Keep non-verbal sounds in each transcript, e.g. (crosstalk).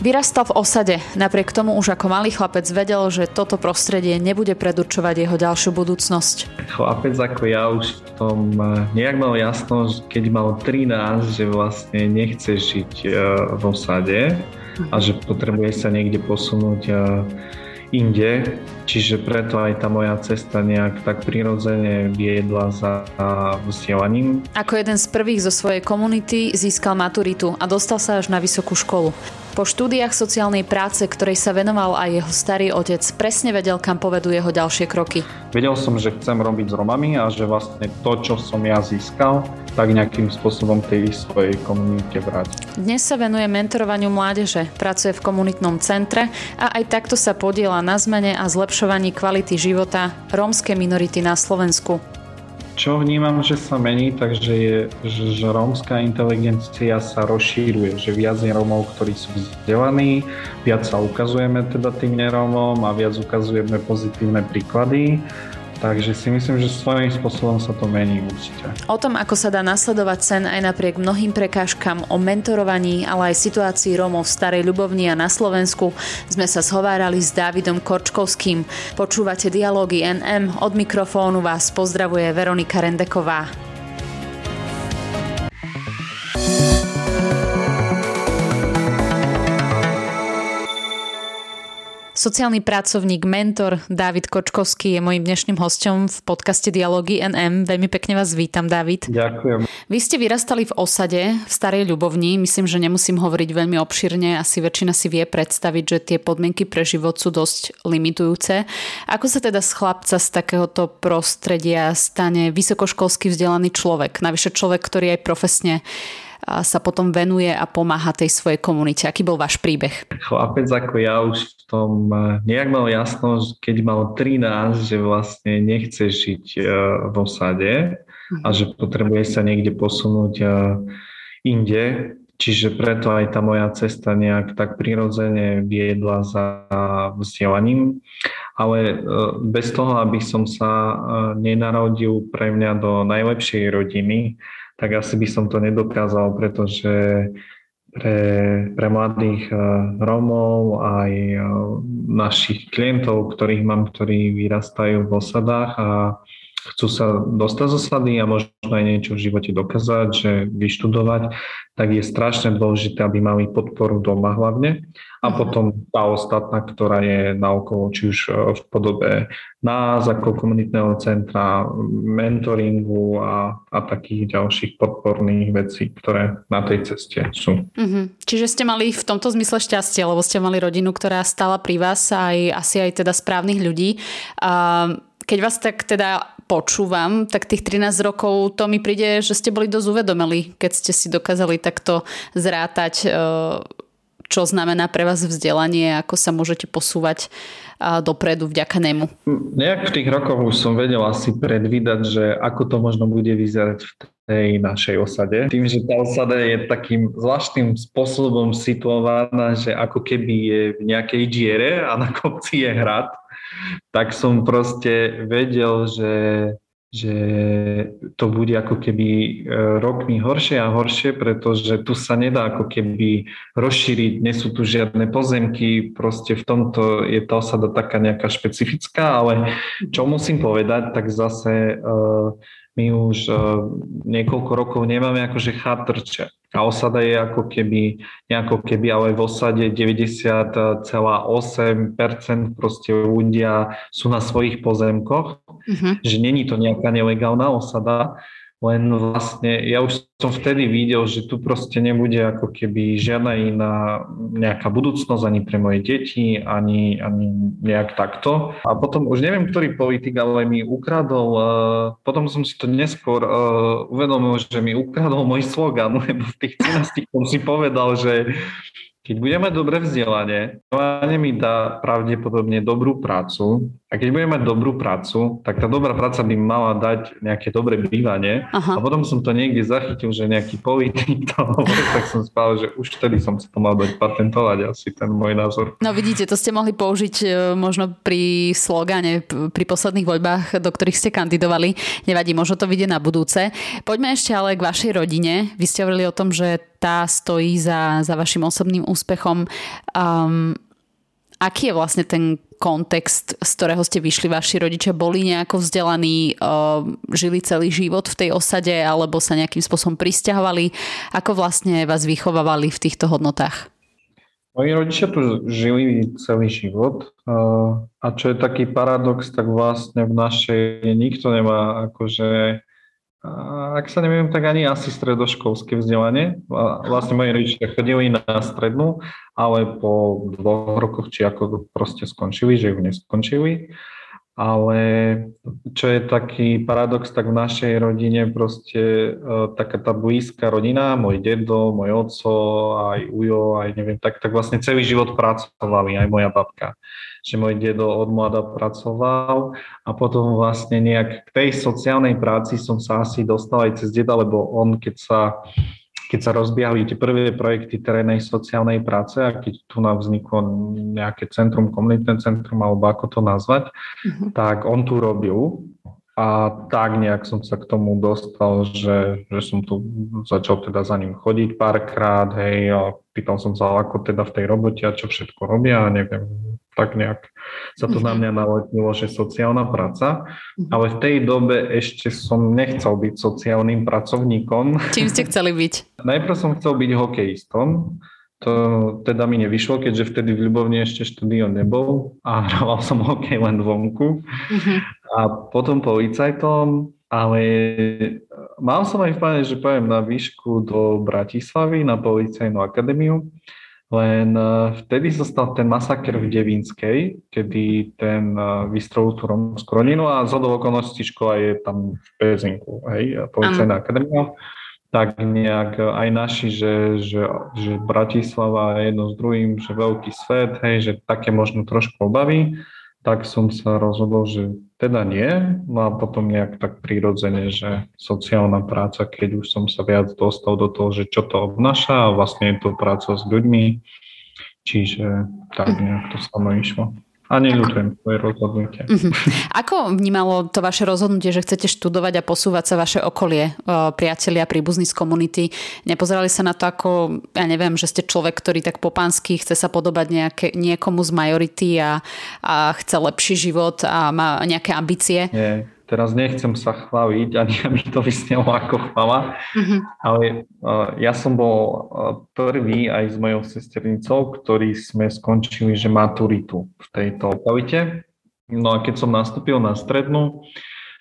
Vyrastal v osade, napriek tomu už ako malý chlapec vedel, že toto prostredie nebude predurčovať jeho ďalšiu budúcnosť. Chlapec ako ja už v tom eh, nejak mal jasno, keď mal 13, že vlastne nechce žiť eh, v osade a že potrebuje sa niekde posunúť eh, inde, čiže preto aj tá moja cesta nejak tak prirodzene viedla za vzdelaním. Ako jeden z prvých zo svojej komunity získal maturitu a dostal sa až na vysokú školu. Po štúdiách sociálnej práce, ktorej sa venoval aj jeho starý otec, presne vedel, kam povedú jeho ďalšie kroky. Vedel som, že chcem robiť s Romami a že vlastne to, čo som ja získal, tak nejakým spôsobom tej svojej komunite vrátiť. Dnes sa venuje mentorovaniu mládeže, pracuje v komunitnom centre a aj takto sa podiela na zmene a zlepšovaní kvality života rómskej minority na Slovensku čo vnímam, že sa mení, takže je, že, rómska inteligencia sa rozšíruje, že viac je Rómov, ktorí sú vzdelaní, viac sa ukazujeme teda tým nerómom a viac ukazujeme pozitívne príklady Takže si myslím, že svojím spôsobom sa to mení určite. O tom, ako sa dá nasledovať sen aj napriek mnohým prekážkam, o mentorovaní, ale aj situácii Rómov v Starej Ľubovni a na Slovensku sme sa zhovárali s Dávidom Korčkovským. Počúvate dialógy NM, od mikrofónu vás pozdravuje Veronika Rendeková. Sociálny pracovník, mentor David Kočkovský je mojím dnešným hostom v podcaste Dialógy NM. Veľmi pekne vás vítam, David. Ďakujem. Vy ste vyrastali v osade v Starej Ľubovni. Myslím, že nemusím hovoriť veľmi obširne. Asi väčšina si vie predstaviť, že tie podmienky pre život sú dosť limitujúce. Ako sa teda z chlapca z takéhoto prostredia stane vysokoškolský vzdelaný človek? Navyše človek, ktorý aj profesne sa potom venuje a pomáha tej svojej komunite. Aký bol váš príbeh? Chlapec ako ja už v tom eh, nejak mal jasno, keď mal 13, že vlastne nechce žiť eh, v osade a mhm. že potrebuje sa niekde posunúť eh, inde. Čiže preto aj tá moja cesta nejak tak prirodzene viedla za vzdelaním. Ale bez toho, aby som sa nenarodil pre mňa do najlepšej rodiny, tak asi by som to nedokázal, pretože pre, pre mladých eh, Rómov aj eh, našich klientov, ktorých mám, ktorí vyrastajú v osadách a chcú sa dostať z osady a možno aj niečo v živote dokázať, že vyštudovať, tak je strašne dôležité, aby mali podporu doma hlavne a mhm. potom tá ostatná, ktorá je naokolo, či už e, v podobe nás ako komunitného centra, mentoringu a, a takých ďalších podporných vecí, ktoré na tej ceste sú. Mm-hmm. Čiže ste mali v tomto zmysle šťastie, lebo ste mali rodinu, ktorá stála pri vás aj asi aj teda správnych ľudí. A keď vás tak teda počúvam, tak tých 13 rokov to mi príde, že ste boli dosť uvedomili, keď ste si dokázali takto zrátať, e, čo znamená pre vás vzdelanie, ako sa môžete posúvať e, dopredu vďaka nemu. Nejak v tých rokoch už som vedel asi predvídať, že ako to možno bude vyzerať v tej našej osade. Tým, že tá osada je takým zvláštnym spôsobom situovaná, že ako keby je v nejakej diere a na kopci je hrad tak som proste vedel, že, že to bude ako keby e, rokmi horšie a horšie, pretože tu sa nedá ako keby rozšíriť, nie sú tu žiadne pozemky, proste v tomto je tá osada taká nejaká špecifická, ale čo musím povedať, tak zase uh, my už uh, niekoľko rokov nemáme akože chatrče. A osada je ako keby, nejako keby, ale v osade 90,8% proste ľudia sú na svojich pozemkoch, uh-huh. že není to nejaká nelegálna osada, len vlastne ja už som vtedy videl, že tu proste nebude ako keby žiadna iná nejaká budúcnosť ani pre moje deti, ani, ani nejak takto. A potom už neviem, ktorý politik, ale mi ukradol, uh, potom som si to neskôr uh, uvedomil, že mi ukradol môj slogan, (laughs) lebo v tých 13 som si povedal, že keď budeme dobre vzdelanie, vzdelanie mi dá pravdepodobne dobrú prácu a keď budem mať dobrú prácu, tak tá dobrá práca by mala dať nejaké dobré bývanie. Aha. A potom som to niekde zachytil, že nejaký politik to hovorí, (laughs) tak som spal, že už vtedy som si to mal dať patentovať, asi ten môj názor. No vidíte, to ste mohli použiť e, možno pri slogane, pri posledných voľbách, do ktorých ste kandidovali. Nevadí, možno to vidieť na budúce. Poďme ešte ale k vašej rodine. Vy ste hovorili o tom, že tá stojí za, za vašim osobným úspechom. Um, aký je vlastne ten kontext, z ktorého ste vyšli vaši rodičia? Boli nejako vzdelaní, uh, žili celý život v tej osade alebo sa nejakým spôsobom pristahovali? Ako vlastne vás vychovávali v týchto hodnotách? Moji rodičia tu žili celý život uh, a čo je taký paradox, tak vlastne v našej nikto nemá akože ak sa neviem, tak ani asi stredoškolské vzdelanie. Vlastne moji rodičia chodili na strednú, ale po dvoch rokoch, či ako proste skončili, že ju neskončili. Ale čo je taký paradox, tak v našej rodine proste uh, taká tá blízka rodina, môj dedo, môj oco, aj ujo, aj neviem, tak, tak vlastne celý život pracovali, aj moja babka. Že môj dedo od mladá pracoval a potom vlastne nejak k tej sociálnej práci som sa asi dostal aj cez deda, lebo on keď sa keď sa rozbiehali tie prvé projekty terénnej sociálnej práce a keď tu nám vzniklo nejaké centrum, komunitné centrum, alebo ako to nazvať, uh-huh. tak on tu robil a tak nejak som sa k tomu dostal, že, že som tu začal teda za ním chodiť párkrát, hej, a pýtal som sa, ako teda v tej robote a čo všetko robia a neviem, tak nejak sa to na mhm. mňa naletilo, že sociálna práca, mhm. ale v tej dobe ešte som nechcel byť sociálnym pracovníkom. Čím ste chceli byť? (laughs) Najprv som chcel byť hokejistom, to teda mi nevyšlo, keďže vtedy v Ľubovni ešte štúdio nebol a (laughs) hrával som hokej len vonku. Uh-huh. A potom policajtom, ale mal som aj v pláne, že pojem na výšku do Bratislavy na policajnú akadémiu len uh, vtedy sa stal ten masaker v Devínskej, kedy ten uh, vystrelil tú romskú rodinu a z okolností škola je tam v Pezinku, hej, policajná akadémia. Tak nejak aj naši, že, že, že Bratislava je jedno s druhým, že veľký svet, hej, že také možno trošku obavy tak som sa rozhodol, že teda nie. No a potom nejak tak prirodzene, že sociálna práca, keď už som sa viac dostal do toho, že čo to obnáša a vlastne je to práca s ľuďmi. Čiže tak nejak to samo išlo. A neľutujem svoje rozhodnutie. Uh-huh. Ako vnímalo to vaše rozhodnutie, že chcete študovať a posúvať sa vaše okolie, priatelia, príbuzní z komunity? Nepozerali sa na to ako, ja neviem, že ste človek, ktorý tak popánsky chce sa podobať nejaké, niekomu z majority a, a chce lepší život a má nejaké ambície? Nie teraz nechcem sa chváliť, ani aby to vysnelo ako chvala, mm-hmm. ale uh, ja som bol uh, prvý aj s mojou sesternicou, ktorí sme skončili, že maturitu v tejto lokalite. No a keď som nastúpil na strednú,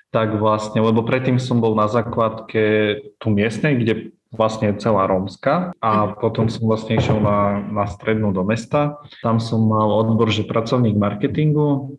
tak vlastne, lebo predtým som bol na základke tu miestnej, kde vlastne je celá rómska a mhm. potom som vlastne išiel na, na strednú do mesta. Tam som mal odbor, že pracovník marketingu,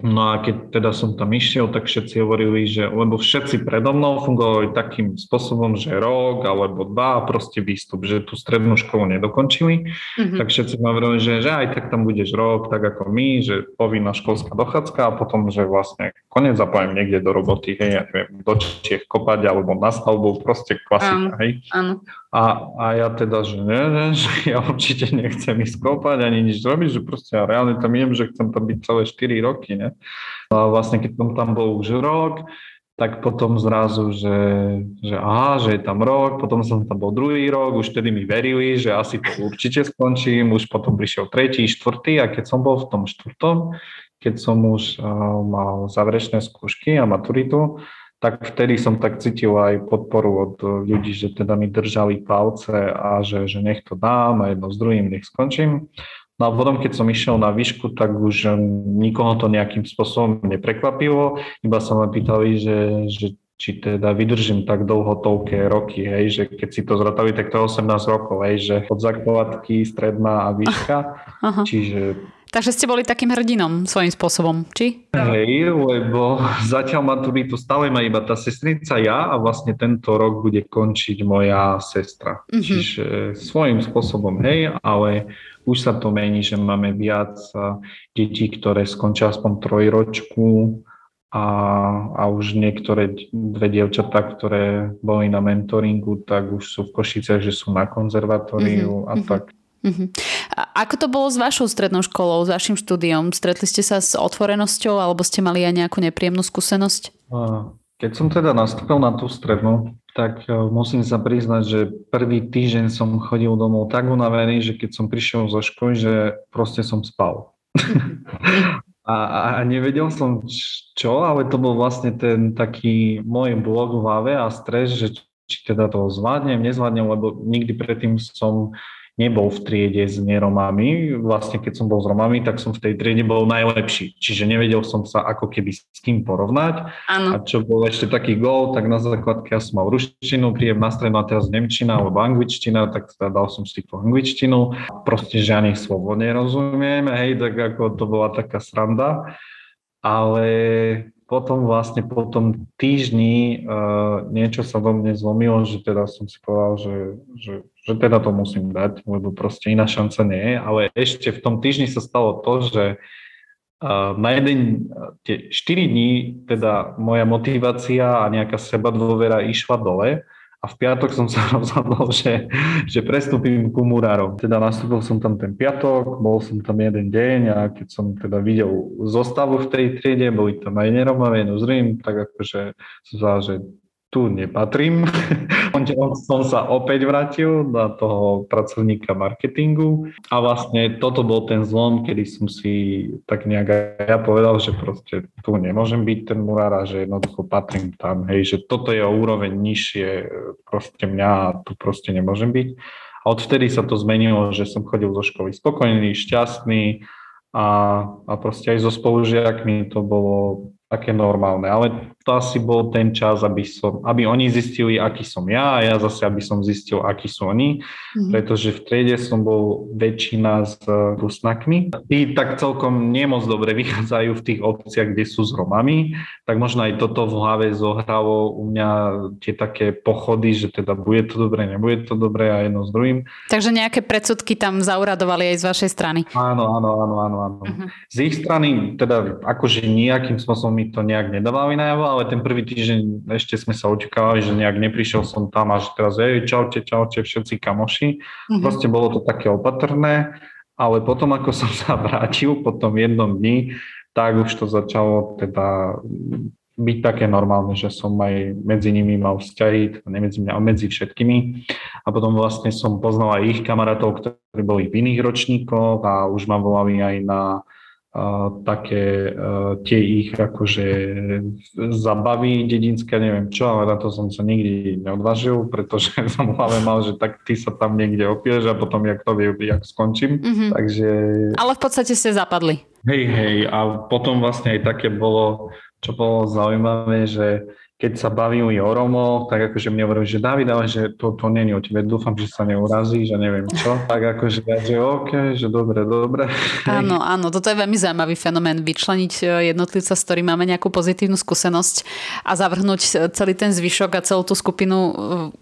No a keď teda som tam išiel, tak všetci hovorili, že lebo všetci predo mnou fungovali takým spôsobom, že rok alebo dva proste výstup, že tú strednú školu nedokončili, mm-hmm. tak všetci ma hovorili, že, že aj tak tam budeš rok, tak ako my, že povinná školská dochádzka a potom, že vlastne konec zapájem niekde do roboty, hej, ja neviem, do Čiech kopať alebo na stavbu, proste klasika, hej. Áno. A, a ja teda, že nie, nie, (laughs) že ja určite nechcem ísť kopať ani nič robiť, že proste ja reálne tam idem, že chcem tam byť celé 4 roky, ne. A vlastne keď som tam bol už rok, tak potom zrazu, že, že aha, že je tam rok, potom som tam bol druhý rok, už tedy mi verili, že asi to určite skončím, už potom prišiel tretí, štvrtý a keď som bol v tom štvrtom, keď som už uh, mal záverečné skúšky a maturitu, tak vtedy som tak cítil aj podporu od ľudí, že teda mi držali palce a že, že nech to dám a jedno s druhým nech skončím. No a potom, keď som išiel na výšku, tak už nikoho to nejakým spôsobom neprekvapilo, iba sa ma pýtali, že, že či teda vydržím tak dlho toľké roky, hej, že keď si to zrotali, tak to je 18 rokov, hej, že od základky, stredná a výška, Aha. čiže Takže ste boli takým hrdinom svojím spôsobom, či? Hej, lebo zatiaľ maturitu stále má iba tá sestrica ja a vlastne tento rok bude končiť moja sestra. Mm-hmm. Čiže svojím spôsobom hej, ale už sa to mení, že máme viac detí, ktoré skončia aspoň trojročku a, a už niektoré dve dievčatá, ktoré boli na mentoringu, tak už sú v Košiciach, že sú na konzervatóriu mm-hmm. a tak. Mm-hmm. A ako to bolo s vašou strednou školou, s vašim štúdiom? Stretli ste sa s otvorenosťou alebo ste mali aj nejakú nepríjemnú skúsenosť? Keď som teda nastúpil na tú strednú, tak e, musím sa priznať, že prvý týždeň som chodil domov tak unavený, že keď som prišiel zo školy, že proste som spal. (laughs) a, a nevedel som čo, ale to bol vlastne ten taký môj blok v hlave a stres, že či teda to zvládnem, nezvládnem, lebo nikdy predtým som nebol v triede s neromami. Vlastne keď som bol s Romami, tak som v tej triede bol najlepší. Čiže nevedel som sa ako keby s kým porovnať. Ano. A čo bol ešte taký gol, tak na základke ja som mal ruštinu, príjem na strednú a teraz Nemčina alebo angličtina, tak teda dal som si tú angličtinu. Proste žiadnych slovo nerozumiem, hej, tak ako to bola taká sranda. Ale potom vlastne po tom týždni uh, niečo sa do mne zlomilo, že teda som si povedal, že, že, že teda to musím dať, lebo proste iná šanca nie je, ale ešte v tom týždni sa stalo to, že uh, na jeden, tie 4 dní teda moja motivácia a nejaká seba dôvera išla dole a v piatok som sa (laughs) rozhodol, že, že prestúpim ku murárom. Teda nastúpil som tam ten piatok, bol som tam jeden deň a keď som teda videl zostavu v tej triede, boli tam aj Neromavie, Nuzrim, tak akože som sa že tu nepatrím. (laughs) som sa opäť vrátil na toho pracovníka marketingu a vlastne toto bol ten zlom, kedy som si tak nejak ja povedal, že proste tu nemôžem byť ten murár a že jednoducho patrím tam, hej, že toto je o úroveň nižšie proste mňa a tu proste nemôžem byť. A odvtedy sa to zmenilo, že som chodil zo školy spokojný, šťastný a, a proste aj so spolužiakmi to bolo také normálne, ale to asi bol ten čas, aby, som, aby oni zistili, aký som ja a ja zase, aby som zistil, akí sú oni, mm-hmm. pretože v triede som bol väčšina s Rusnakmi. Tí tak celkom nemoc dobre (laughs) vychádzajú v tých obciach, kde sú s Romami, tak možno aj toto v hlave zohralo u mňa tie také pochody, že teda bude to dobre, nebude to dobre a jedno s druhým. Takže nejaké predsudky tam zauradovali aj z vašej strany. Áno, áno, áno, áno. áno. Uh-huh. Z ich strany teda akože nejakým spôsobom mi to nejak nedávali najavo, ale ten prvý týždeň ešte sme sa očakávali, že nejak neprišiel som tam a že teraz jej, čaute, čaute, všetci kamoši. Mm-hmm. Proste bolo to také opatrné, ale potom ako som sa vrátil po tom jednom dni, tak už to začalo teda byť také normálne, že som aj medzi nimi mal vzťahy, teda medzi mňa, medzi všetkými. A potom vlastne som poznal aj ich kamarátov, ktorí boli v iných ročníkoch a už ma volali aj na také tie ich akože zabaví dedinské, neviem čo, ale na to som sa nikdy neodvážil, pretože (laughs) som hlave mal, že tak ty sa tam niekde opieš a potom jak to vie, jak skončím. Mm-hmm. Takže... Ale v podstate ste zapadli. Hej, hej, a potom vlastne aj také bolo, čo bolo zaujímavé, že keď sa bavili o Romoch, tak akože mne hovorili, že David, ale že to, to není o tebe, dúfam, že sa neurazí, že neviem čo. Tak akože že OK, že dobre, dobre. Áno, áno, toto je veľmi zaujímavý fenomén, vyčleniť e, jednotlivca, s ktorým máme nejakú pozitívnu skúsenosť a zavrhnúť e, celý ten zvyšok a celú tú skupinu,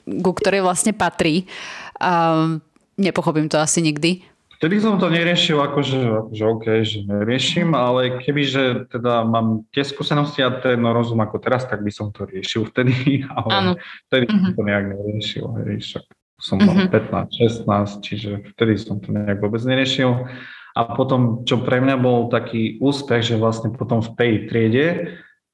e, ku ktorej vlastne patrí. A nepochopím to asi nikdy. Vtedy som to neriešil akože, že OK, že neriešim, ale kebyže teda mám tie skúsenosti a ten rozum ako teraz, tak by som to riešil vtedy, (laughs) ale ano. vtedy mm-hmm. som to nejak neriešil. Hej, však som mal mm-hmm. 15, 16, čiže vtedy som to nejak vôbec neriešil. A potom, čo pre mňa bol taký úspech, že vlastne potom v tej triede,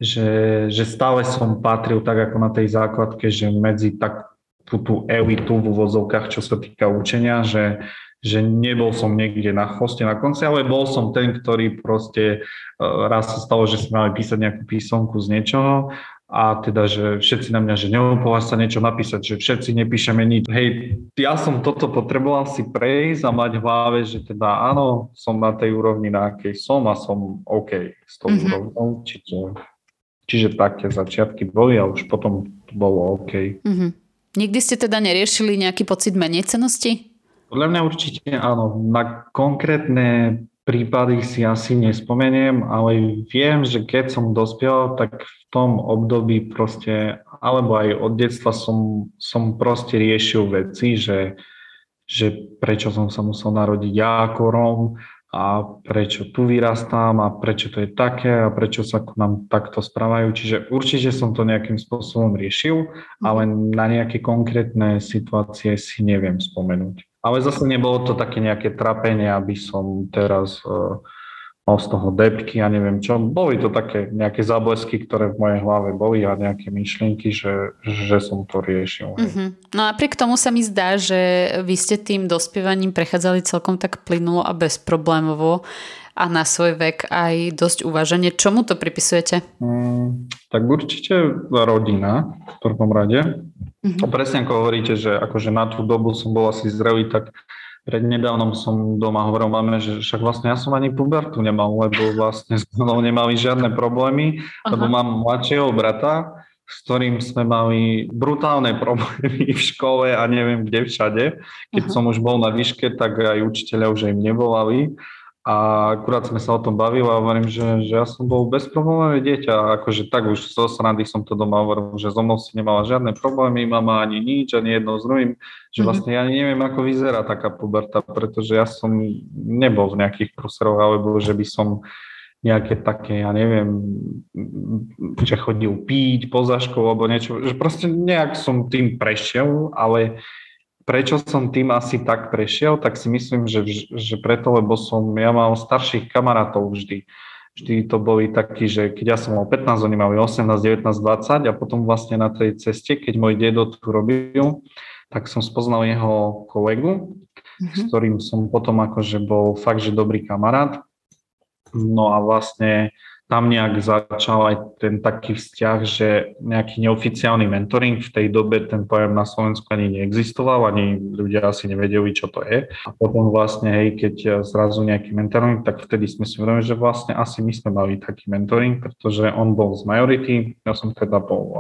že, že stále som patril tak ako na tej základke, že medzi tak tú, tú elitu v uvozovkách, čo sa týka učenia, že, že nebol som niekde na chvoste na konci, ale bol som ten, ktorý proste e, raz sa stalo, že sme mali písať nejakú písomku z niečoho a teda, že všetci na mňa, že neopolaš sa niečo napísať, že všetci nepíšeme nič. Hej, ja som toto potreboval si prejsť a mať v hlave, že teda áno, som na tej úrovni, na akej som a som OK s tou mm-hmm. úrovnou, čiže, čiže také začiatky boli a už potom to bolo OK. Mm-hmm. Nikdy ste teda neriešili nejaký pocit menej cenosti? Podľa mňa určite áno. Na konkrétne prípady si asi nespomeniem, ale viem, že keď som dospel, tak v tom období proste, alebo aj od detstva som, som proste riešil veci, že, že prečo som sa musel narodiť ja ako Róm a prečo tu vyrastám a prečo to je také a prečo sa k nám takto správajú. Čiže určite som to nejakým spôsobom riešil, ale na nejaké konkrétne situácie si neviem spomenúť. Ale zase nebolo to také nejaké trapenie, aby som teraz uh, mal z toho depky a neviem čo. Boli to také nejaké záblesky, ktoré v mojej hlave boli a nejaké myšlienky, že, že som to riešil. Mm-hmm. No a napriek tomu sa mi zdá, že vy ste tým dospievaním prechádzali celkom tak plynulo a bezproblémovo a na svoj vek aj dosť uvaženie. Čomu to pripisujete? Mm, tak určite rodina v prvom rade. Mm-hmm. Presne ako hovoríte, že akože na tú dobu som bol asi zrelý, tak prednedávnom som doma hovoril máme, že však vlastne ja som ani pubertu nemal, lebo vlastne (laughs) s mnou nemali žiadne problémy, Aha. lebo mám mladšieho brata, s ktorým sme mali brutálne (laughs) problémy v škole a neviem kde všade. Keď Aha. som už bol na výške, tak aj učiteľia už im nevolali a akurát sme sa o tom bavili a hovorím, že, že ja som bol bezproblémové dieťa akože tak už zo srandy som to doma hovoril, že so mnou si nemala žiadne problémy, mama ani nič, ani jedno s druhým, že mhm. vlastne ja neviem, ako vyzerá taká puberta, pretože ja som nebol v nejakých prúseroch, alebo že by som nejaké také, ja neviem, že chodil piť poza školou alebo niečo, že proste nejak som tým prešiel, ale prečo som tým asi tak prešiel, tak si myslím, že, že preto, lebo som, ja mal starších kamarátov vždy. Vždy to boli takí, že keď ja som mal 15, oni mali 18, 19, 20 a potom vlastne na tej ceste, keď môj dedo tu robil, tak som spoznal jeho kolegu, mm-hmm. s ktorým som potom akože bol fakt, že dobrý kamarát. No a vlastne tam nejak začal aj ten taký vzťah, že nejaký neoficiálny mentoring, v tej dobe ten pojem na Slovensku ani neexistoval, ani ľudia asi nevedeli, čo to je. A potom vlastne, hej, keď zrazu nejaký mentoring, tak vtedy sme si uvedomili, že vlastne asi my sme mali taký mentoring, pretože on bol z majority, ja som teda bol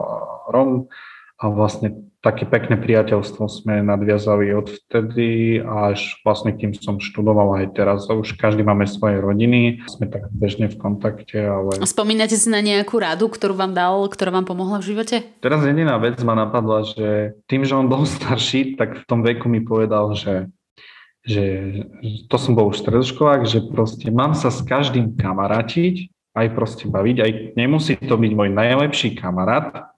Rom a vlastne také pekné priateľstvo sme nadviazali odvtedy až vlastne kým som študoval aj teraz. Už každý máme svoje rodiny, sme tak bežne v kontakte. Ale... Spomínate si na nejakú radu, ktorú vám dal, ktorá vám pomohla v živote? Teraz jediná vec ma napadla, že tým, že on bol (laughs) starší, tak v tom veku mi povedal, že že to som bol už stredoškolák, že proste mám sa s každým kamarátiť, aj proste baviť, aj nemusí to byť môj najlepší kamarát,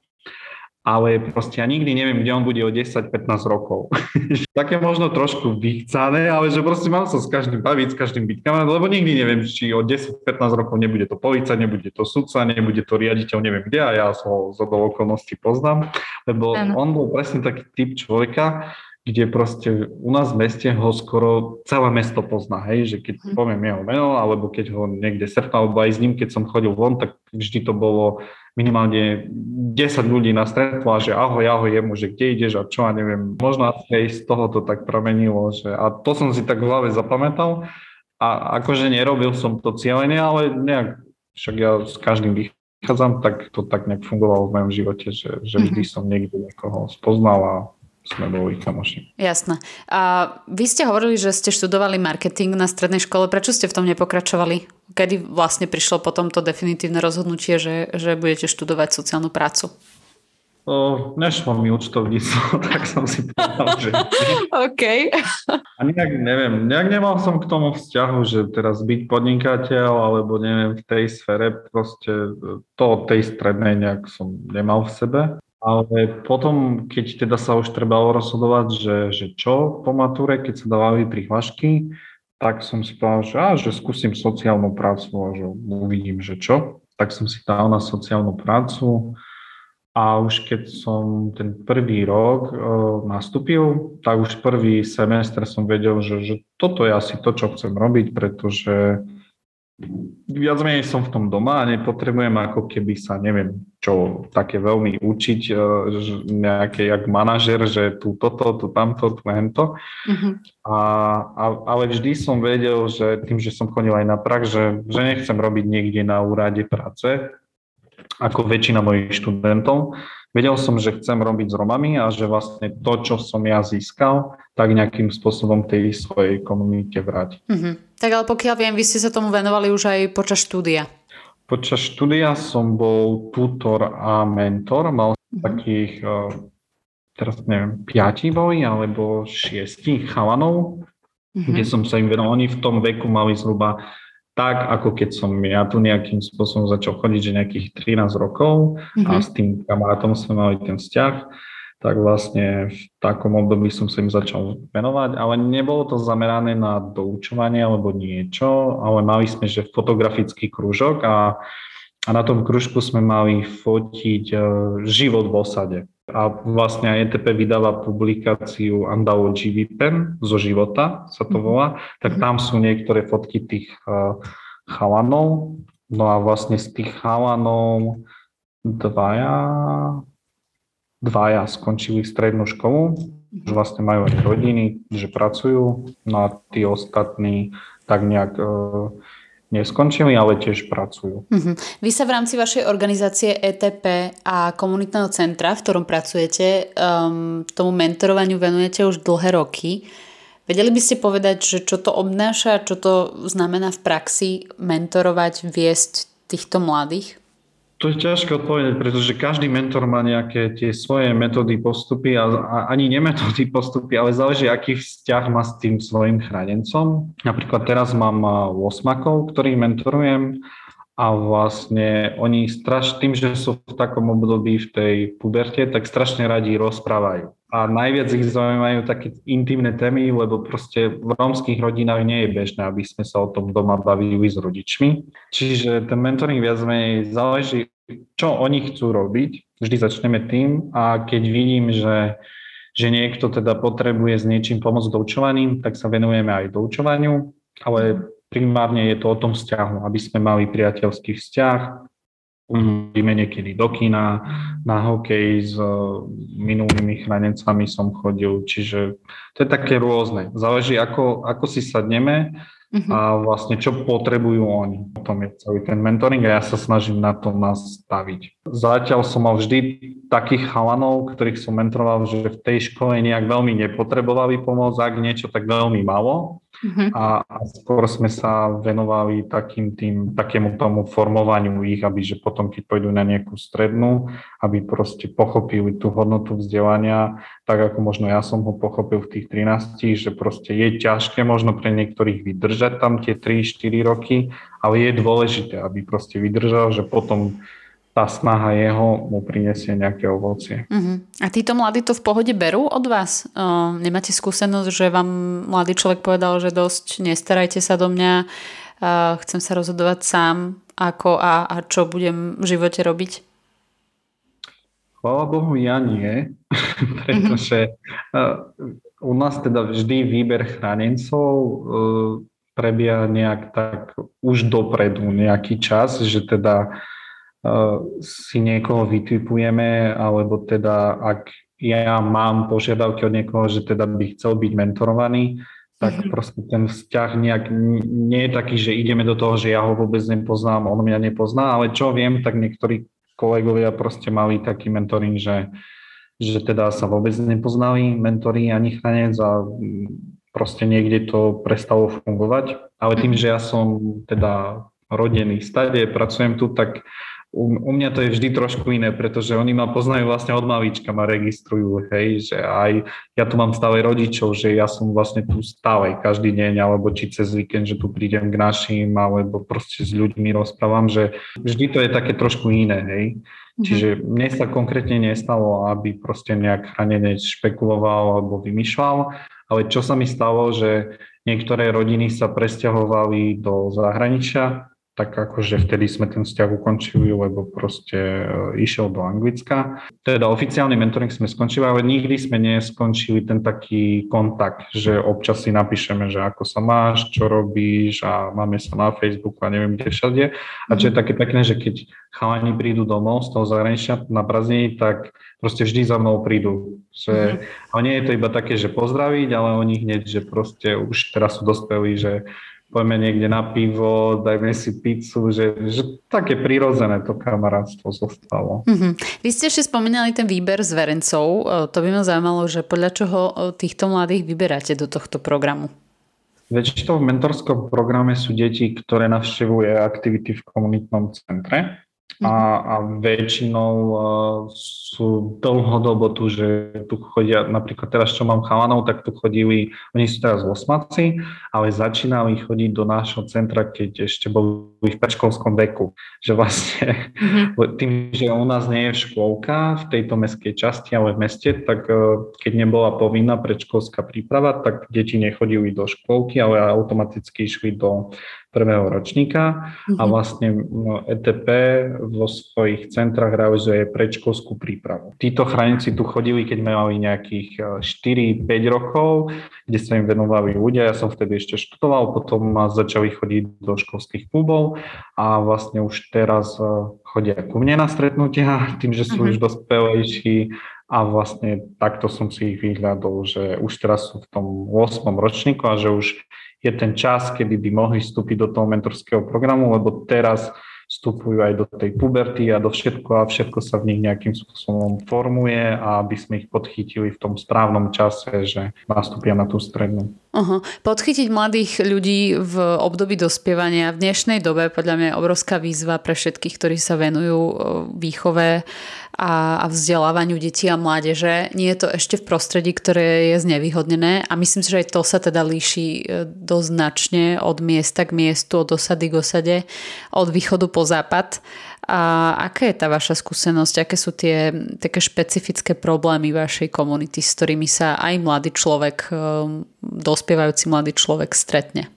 ale proste ja nikdy neviem, kde on bude o 10-15 rokov. (laughs) Také možno trošku vychcané, ale že proste mám sa s každým baviť, s každým byť kamarát, lebo nikdy neviem, či o 10-15 rokov nebude to polica, nebude to sudca, nebude to riaditeľ, neviem kde a ja ho z okolností poznám, lebo ano. on bol presne taký typ človeka, kde proste u nás v meste ho skoro celé mesto pozná, hej, že keď hm. poviem jeho meno, alebo keď ho niekde stretnám, alebo aj s ním, keď som chodil von, tak vždy to bolo minimálne 10 ľudí na stretlo a že ahoj, ahoj jemu, že kde ideš a čo a neviem. Možno aj z toho to tak pramenilo, že a to som si tak v hlave zapamätal a akože nerobil som to cieľene, ale nejak, však ja s každým vychádzam, tak to tak nejak fungovalo v mojom živote, že, že vždy mhm. som niekde niekoho spoznal a sme boli kamoši. Jasné. A vy ste hovorili, že ste študovali marketing na strednej škole. Prečo ste v tom nepokračovali? Kedy vlastne prišlo potom to definitívne rozhodnutie, že, že budete študovať sociálnu prácu? O, nešlo mi účtovníctvo, (laughs) tak som si povedal, že... OK. A nejak neviem, nejak nemal som k tomu vzťahu, že teraz byť podnikateľ, alebo neviem, v tej sfere, proste to tej strednej nejak som nemal v sebe. Ale potom, keď teda sa už trebalo rozhodovať, že, že čo po matúre, keď sa dávali prihlášky, tak som si povedal, že, á, že skúsim sociálnu prácu a že uvidím, že čo. Tak som si dal na sociálnu prácu a už keď som ten prvý rok e, nastúpil, tak už prvý semestr som vedel, že, že toto je asi to, čo chcem robiť, pretože viac menej som v tom doma a nepotrebujem ako keby sa, neviem, čo také veľmi učiť, e, nejaké jak manažer, že tu toto, tu tamto, tu hento. Uh-huh. A, a, ale vždy som vedel, že tým, že som chodil aj na prak, že, že nechcem robiť niekde na úrade práce, ako väčšina mojich študentov, vedel som, že chcem robiť s Romami a že vlastne to, čo som ja získal, tak nejakým spôsobom tej svojej komunite vrátiť. Mm-hmm. Tak ale pokiaľ viem, vy ste sa tomu venovali už aj počas štúdia. Počas štúdia som bol tutor a mentor. Mal mm-hmm. takých, eh, teraz neviem, piati boli alebo šiesti chalanov, mm-hmm. kde som sa im venoval. Oni v tom veku mali zhruba tak, ako keď som ja tu nejakým spôsobom začal chodiť, že nejakých 13 rokov mm-hmm. a mhm. s tým kamarátom sme mali ten vzťah, tak vlastne v takom období som sa im začal venovať, ale nebolo to zamerané na doučovanie alebo niečo, ale mali sme, že fotografický krúžok a, a na tom krúžku sme mali fotiť e, život v osade. A vlastne ETP vydáva publikáciu Andaluji Vipen zo života, sa to volá, tak mhm. tam sú niektoré fotky tých uh, chalanov. No a vlastne z tých chalanov dvaja, dvaja skončili strednú školu, že vlastne majú aj rodiny, že pracujú, no a tí ostatní tak nejak uh, neskončili, ale tiež pracujú. Uh-huh. Vy sa v rámci vašej organizácie ETP a komunitného centra, v ktorom pracujete, um, tomu mentorovaniu venujete už dlhé roky. Vedeli by ste povedať, že čo to obnáša, čo to znamená v praxi mentorovať, viesť týchto mladých? To je ťažké odpovedať, pretože každý mentor má nejaké tie svoje metódy, postupy a, a ani nemetódy, postupy, ale záleží, aký vzťah má s tým svojim chránencom. Napríklad teraz mám 8 ktorých mentorujem a vlastne oni straš, tým, že sú v takom období v tej puberte, tak strašne radi rozprávajú. A najviac ich zaujímajú také intimné témy, lebo proste v rómskych rodinách nie je bežné, aby sme sa o tom doma bavili s rodičmi. Čiže ten mentoring viac menej záleží, čo oni chcú robiť. Vždy začneme tým a keď vidím, že že niekto teda potrebuje s niečím pomôcť doučovaním, tak sa venujeme aj doučovaniu, ale primárne je to o tom vzťahu, aby sme mali priateľský vzťah, ideme niekedy do kina, na hokej s e, minulými chranencami som chodil, čiže to je také rôzne. Záleží, ako, ako si sadneme uh-huh. a vlastne čo potrebujú oni. O tom je celý ten mentoring a ja sa snažím na to nastaviť. Zatiaľ som mal vždy takých chalanov, ktorých som mentoroval, že v tej škole nejak veľmi nepotrebovali pomoc, ak niečo, tak veľmi malo. Uh-huh. A, a skôr sme sa venovali takým tým, takému tomu formovaniu ich, aby že potom, keď pôjdu na nejakú strednú, aby proste pochopili tú hodnotu vzdelania, tak ako možno ja som ho pochopil v tých 13, že proste je ťažké možno pre niektorých vydržať tam tie 3-4 roky, ale je dôležité, aby proste vydržal, že potom tá snaha jeho mu prinesie nejaké ovocie. Uh-huh. A títo mladí to v pohode berú od vás? Uh, nemáte skúsenosť, že vám mladý človek povedal, že dosť nestarajte sa do mňa, uh, chcem sa rozhodovať sám, ako a, a čo budem v živote robiť? Chvála Bohu, ja nie, (laughs) pretože uh, u nás teda vždy výber chránencov uh, prebieha nejak tak už dopredu nejaký čas, že teda si niekoho vytipujeme, alebo teda ak ja mám požiadavky od niekoho, že teda by chcel byť mentorovaný, tak mm-hmm. proste ten vzťah nejak nie je taký, že ideme do toho, že ja ho vôbec nepoznám, on mňa nepozná, ale čo viem, tak niektorí kolegovia proste mali taký mentoring, že, že teda sa vôbec nepoznali mentori ani chranec a proste niekde to prestalo fungovať. Ale tým, mhm. že ja som teda rodený stade, pracujem tu, tak u, u mňa to je vždy trošku iné, pretože oni ma poznajú vlastne od malička, ma registrujú, hej, že aj ja tu mám stále rodičov, že ja som vlastne tu stále, každý deň, alebo či cez víkend, že tu prídem k našim, alebo proste s ľuďmi rozprávam, že vždy to je také trošku iné, hej. Mm-hmm. Čiže mne sa konkrétne nestalo, aby proste nejak chranenec špekuloval alebo vymýšľal, ale čo sa mi stalo, že niektoré rodiny sa presťahovali do zahraničia, tak akože vtedy sme ten vzťah ukončili, lebo proste e, išiel do Anglicka. Teda oficiálny mentoring sme skončili, ale nikdy sme neskončili ten taký kontakt, že občas si napíšeme, že ako sa máš, čo robíš a máme sa na Facebooku a neviem kde všade. A čo je mhm. také pekné, že keď chalani prídu domov z toho zahraničia na prázdniny, tak proste vždy za mnou prídu. Že, mm-hmm. nie je to iba také, že pozdraviť, ale oni hneď, že proste už teraz sú dospelí, že poďme niekde na pivo, dajme si pizzu, že, že také prirodzené to kamarátstvo zostalo. Mm-hmm. Vy ste ešte spomínali ten výber zverencov. E, to by ma zaujímalo, že podľa čoho e, týchto mladých vyberáte do tohto programu? Väčšinou v mentorskom programe sú deti, ktoré navštevujú aktivity v komunitnom centre a, a väčšinou uh, sú dlhodobo tu, že tu chodia, napríklad teraz, čo mám chalanov, tak tu chodili, oni sú teraz osmaci, ale začínali chodiť do nášho centra, keď ešte boli v predškolskom veku. Že vlastne mm-hmm. (laughs) tým, že u nás nie je škôlka v tejto mestskej časti, ale v meste, tak uh, keď nebola povinná predškolská príprava, tak deti nechodili do škôlky, ale automaticky išli do prvého ročníka a mhm. vlastne no, ETP vo svojich centrách realizuje predškolskú prípravu. Títo chránici tu chodili, keď mali nejakých 4-5 e, rokov, kde sa im venovali ľudia. Ja som vtedy ešte študoval, potom začali chodiť do školských klubov a vlastne už teraz e, chodia ku mne na stretnutia, tým, že sú uh-huh. už dospelejší a vlastne takto som si ich vyhľadol, že už teraz sú v tom 8. ročníku a že už je ten čas, kedy by mohli vstúpiť do toho mentorského programu, lebo teraz vstupujú aj do tej puberty a do všetko a všetko sa v nich nejakým spôsobom formuje a aby sme ich podchytili v tom správnom čase, že nastúpia na tú strednú. Uh-huh. Podchytiť mladých ľudí v období dospievania v dnešnej dobe podľa mňa je obrovská výzva pre všetkých, ktorí sa venujú výchove a, a vzdelávaniu detí a mládeže. Nie je to ešte v prostredí, ktoré je znevýhodnené a myslím si, že aj to sa teda líši e, dosť značne od miesta k miestu, od osady k osade, od východu po západ. A aká je tá vaša skúsenosť? Aké sú tie také špecifické problémy vašej komunity, s ktorými sa aj mladý človek, e, dospievajúci mladý človek stretne?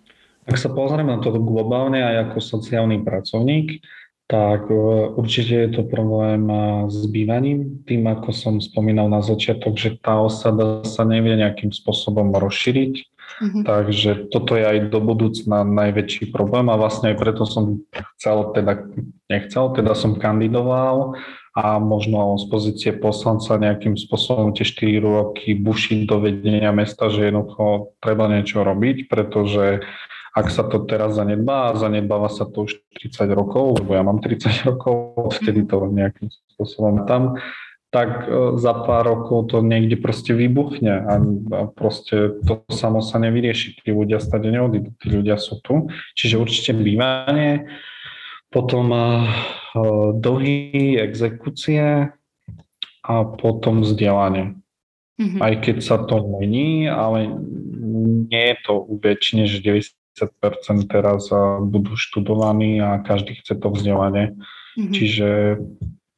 Ak sa pozrieme na to globálne aj ako sociálny pracovník, tak e, určite je to problém e, s bývaním. Tým, ako som spomínal na začiatok, že tá osada sa nevie nejakým spôsobom rozšíriť. Mm-hmm. Takže toto je aj do budúcna najväčší problém a vlastne aj preto som chcel, teda nechcel, teda som kandidoval a možno z pozície poslanca nejakým spôsobom tie 4 roky bušiť do vedenia mesta, že jednoducho treba niečo robiť, pretože ak sa to teraz zanedbá, a zanedbáva sa to už 30 rokov, lebo ja mám 30 (laughs) rokov, vtedy to nejakým spôsobom tam, tak e, za pár rokov to niekde proste vybuchne a, proste to samo sa nevyrieši. Tí ľudia stade neodídu, tí ľudia sú tu. Čiže určite bývanie, potom uh, dlhy, exekúcie a potom vzdelanie. Mm-hmm. Aj keď sa to mení, ale nie je to väčšine, že 50% teraz budú študovaní a každý chce to vzdelanie. Mm-hmm. Čiže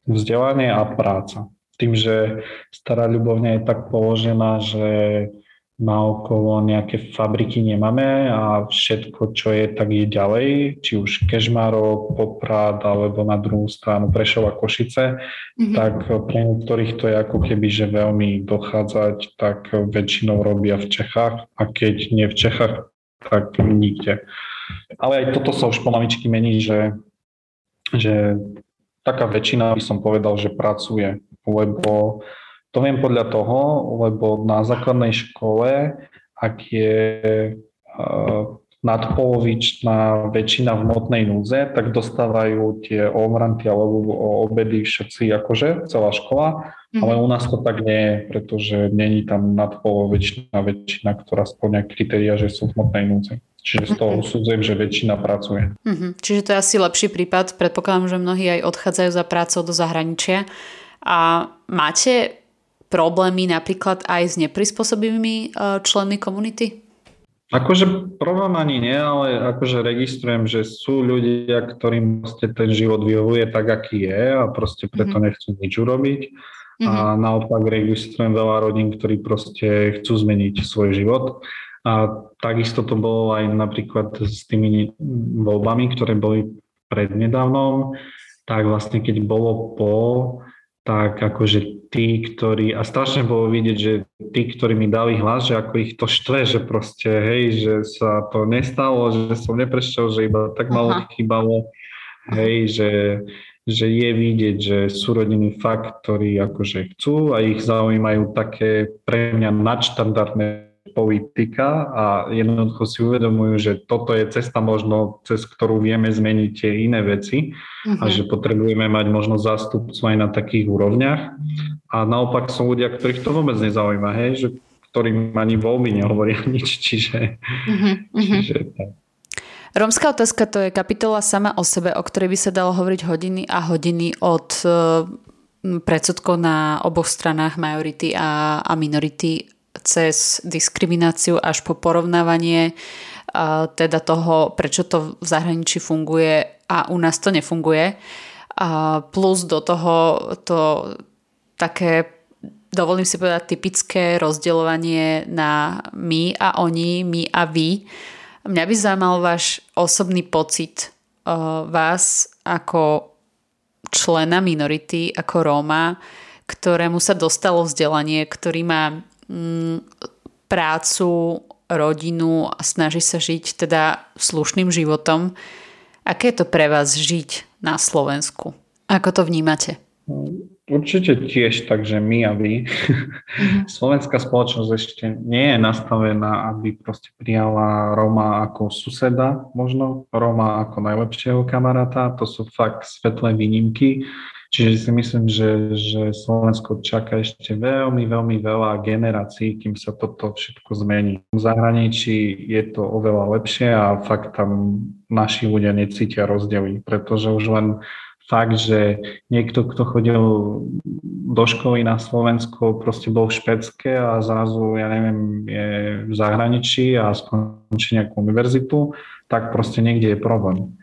vzdelanie a práca. Tým, že stará ľubovňa je tak položená, že na okolo nejaké fabriky nemáme a všetko, čo je, tak je ďalej, či už Kežmarok, Poprad alebo na druhú stranu Prešova, Košice, mm-hmm. tak pre niektorých to je ako keby, že veľmi dochádzať, tak väčšinou robia v Čechách a keď nie v Čechách, tak nikde. Ale aj toto sa už pomaličky mení, že, že taká väčšina by som povedal, že pracuje, lebo to viem podľa toho, lebo na základnej škole, ak je uh, nadpolovičná väčšina v hmotnej núze, tak dostávajú tie omranty alebo obedy všetci, akože celá škola, mm-hmm. ale u nás to tak nie je, pretože není tam nadpolovičná väčšina, ktorá splňa kritéria, že sú v hmotnej núze. Čiže z toho mhm. usudzujem, že väčšina pracuje. Mm-hmm. Čiže to je asi lepší prípad. Predpokladám, že mnohí aj odchádzajú za prácou do zahraničia. A máte problémy napríklad aj s neprispôsobivými e, členmi komunity? Akože problém ani nie, ale akože registrujem, že sú ľudia, ktorým proste ten život vyhovuje tak, aký je a proste preto mm-hmm. nechcú nič urobiť. Mm-hmm. A naopak registrujem veľa rodín, ktorí proste chcú zmeniť svoj život. A takisto to bolo aj napríklad s tými voľbami, ktoré boli prednedávnom, tak vlastne keď bolo po, tak akože tí, ktorí, a strašne bolo vidieť, že tí, ktorí mi dali hlas, že ako ich to štve, že proste, hej, že sa to nestalo, že som neprešiel, že iba tak malo chýbalo, hej, že, že je vidieť, že sú rodiny fakt, ktorí akože chcú a ich zaujímajú také pre mňa nadštandardné politika a jednoducho si uvedomujú, že toto je cesta možno, cez ktorú vieme zmeniť tie iné veci uh-huh. a mhm. že potrebujeme mať možno zástupcu aj na takých úrovniach. A naopak sú ľudia, ktorých to vôbec nezaujíma, hej, že ktorým ani voľby nehovoria (laughs) nič, čiže, uh-huh. čiže tak. Rómska otázka to je kapitola sama o sebe, o ktorej by sa dalo hovoriť hodiny a hodiny od e, predsudkov na oboch stranách majority a, a minority cez diskrimináciu až po porovnávanie e, teda toho, prečo to v zahraničí funguje a u nás to nefunguje. A plus do toho to také, dovolím si povedať, typické rozdeľovanie na my a oni, my a vy Mňa by zaujímal váš osobný pocit uh, vás ako člena minority, ako Róma, ktorému sa dostalo vzdelanie, ktorý má mm, prácu, rodinu a snaží sa žiť teda slušným životom. Aké je to pre vás žiť na Slovensku? Ako to vnímate? Určite tiež, takže my a vy. Mm-hmm. (laughs) Slovenská spoločnosť ešte nie je nastavená, aby proste prijala Roma ako suseda, možno Roma ako najlepšieho kamaráta. To sú fakt svetlé výnimky. Čiže si myslím, že, že Slovensko čaká ešte veľmi, veľmi veľa generácií, kým sa toto všetko zmení. V zahraničí je to oveľa lepšie a fakt tam naši ľudia necítia rozdiely, pretože už len fakt, že niekto, kto chodil do školy na Slovensku, proste bol v Špecke a zrazu, ja neviem, je v zahraničí a skončí nejakú univerzitu, tak proste niekde je problém.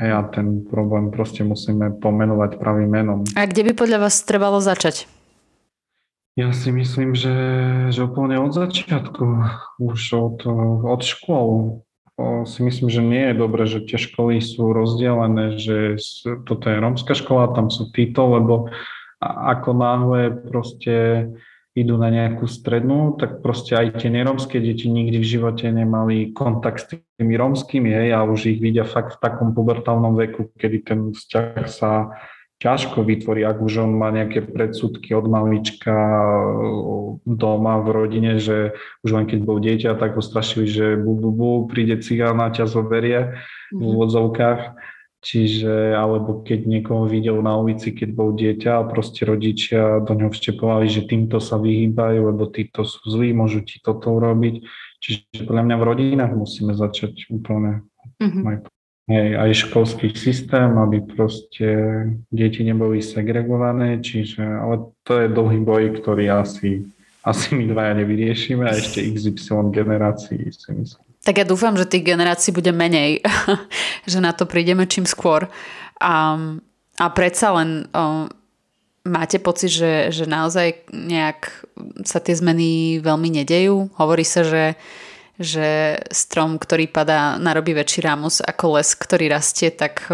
Hej, a ten problém proste musíme pomenovať pravým menom. A kde by podľa vás trebalo začať? Ja si myslím, že, že úplne od začiatku, už od, od škôl, si myslím, že nie je dobré, že tie školy sú rozdelené, že toto je rómska škola, tam sú títo, lebo ako náhle proste idú na nejakú strednú, tak proste aj tie nerómske deti nikdy v živote nemali kontakt s tými rómskymi, hej, a už ich vidia fakt v takom pubertálnom veku, kedy ten vzťah sa ťažko vytvorí, ak už on má nejaké predsudky od malička doma v rodine, že už len keď bol dieťa, tak ho strašili, že bu, bu, bu príde cigán a ťa zoberie v mhm. úvodzovkách. Čiže, alebo keď niekoho videl na ulici, keď bol dieťa a proste rodičia do ňoho vštepovali, že týmto sa vyhýbajú, lebo títo sú zlí, môžu ti toto urobiť. Čiže podľa mňa v rodinách musíme začať úplne mm-hmm hej, aj školský systém, aby proste deti neboli segregované, čiže, ale to je dlhý boj, ktorý asi, asi my dvaja nevyriešime a ešte XY generácií si myslím. Tak ja dúfam, že tých generácií bude menej, (laughs) že na to prídeme čím skôr. A, a predsa len o, máte pocit, že, že naozaj nejak sa tie zmeny veľmi nedejú? Hovorí sa, že že strom, ktorý padá, narobí väčší rámus ako les, ktorý rastie, tak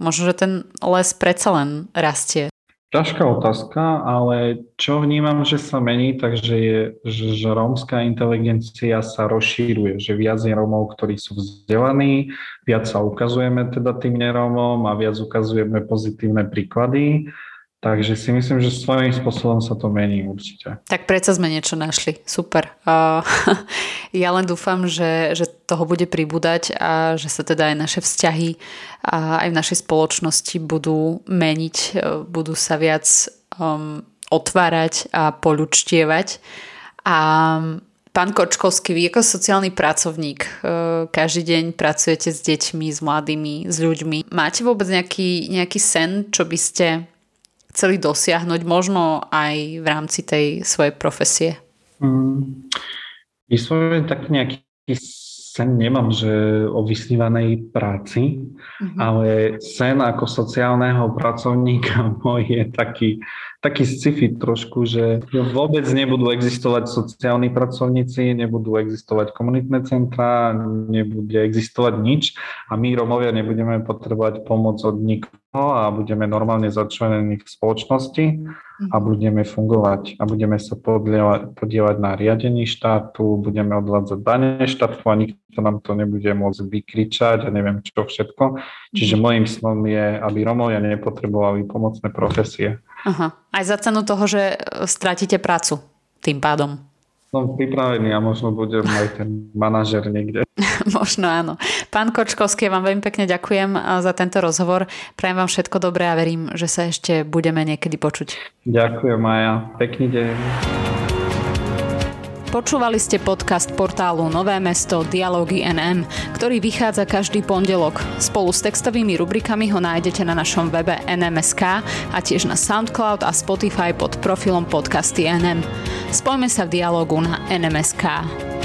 možno, že ten les predsa len rastie. Ťažká otázka, ale čo vnímam, že sa mení, takže je, že, že rómska inteligencia sa rozšíruje, že viac je Rómov, ktorí sú vzdelaní, viac sa ukazujeme teda tým nerómom a viac ukazujeme pozitívne príklady Takže si myslím, že svojím spôsobom sa to mení určite. Tak predsa sme niečo našli. Super. Uh, (laughs) ja len dúfam, že, že toho bude pribúdať a že sa teda aj naše vzťahy a aj v našej spoločnosti budú meniť, uh, budú sa viac um, otvárať a poľučtievať. A Pán Kočkovský, vy ako sociálny pracovník, uh, každý deň pracujete s deťmi, s mladými, s ľuďmi. Máte vôbec nejaký, nejaký sen, čo by ste chceli dosiahnuť možno aj v rámci tej svojej profesie? Mm, vyslovene tak nejaký sen nemám, že o vysnívanej práci, mm-hmm. ale sen ako sociálneho pracovníka (laughs) môj je taký, taký sci-fi trošku, že vôbec nebudú existovať sociálni pracovníci, nebudú existovať komunitné centra, nebude existovať nič a my Romovia nebudeme potrebovať pomoc od nikoho a budeme normálne začlenení v spoločnosti a mhm. budeme fungovať a budeme sa podielať na riadení štátu, budeme odvádzať dane štátu a nikto nám to nebude môcť vykričať a neviem čo všetko. Čiže mhm. môjim snom je, aby Romovia nepotrebovali pomocné profesie. Aha. Aj za cenu toho, že stratíte prácu tým pádom. som pripravený a možno budem aj ten manažer niekde. (laughs) možno áno. Pán Kočkovský, vám veľmi pekne ďakujem za tento rozhovor. Prajem vám všetko dobré a verím, že sa ešte budeme niekedy počuť. Ďakujem Maja. Pekný deň. Počúvali ste podcast portálu Nové mesto Dialógy NM, ktorý vychádza každý pondelok. Spolu s textovými rubrikami ho nájdete na našom webe NMSK a tiež na SoundCloud a Spotify pod profilom podcasty NM. Spojme sa v dialógu na NMSK.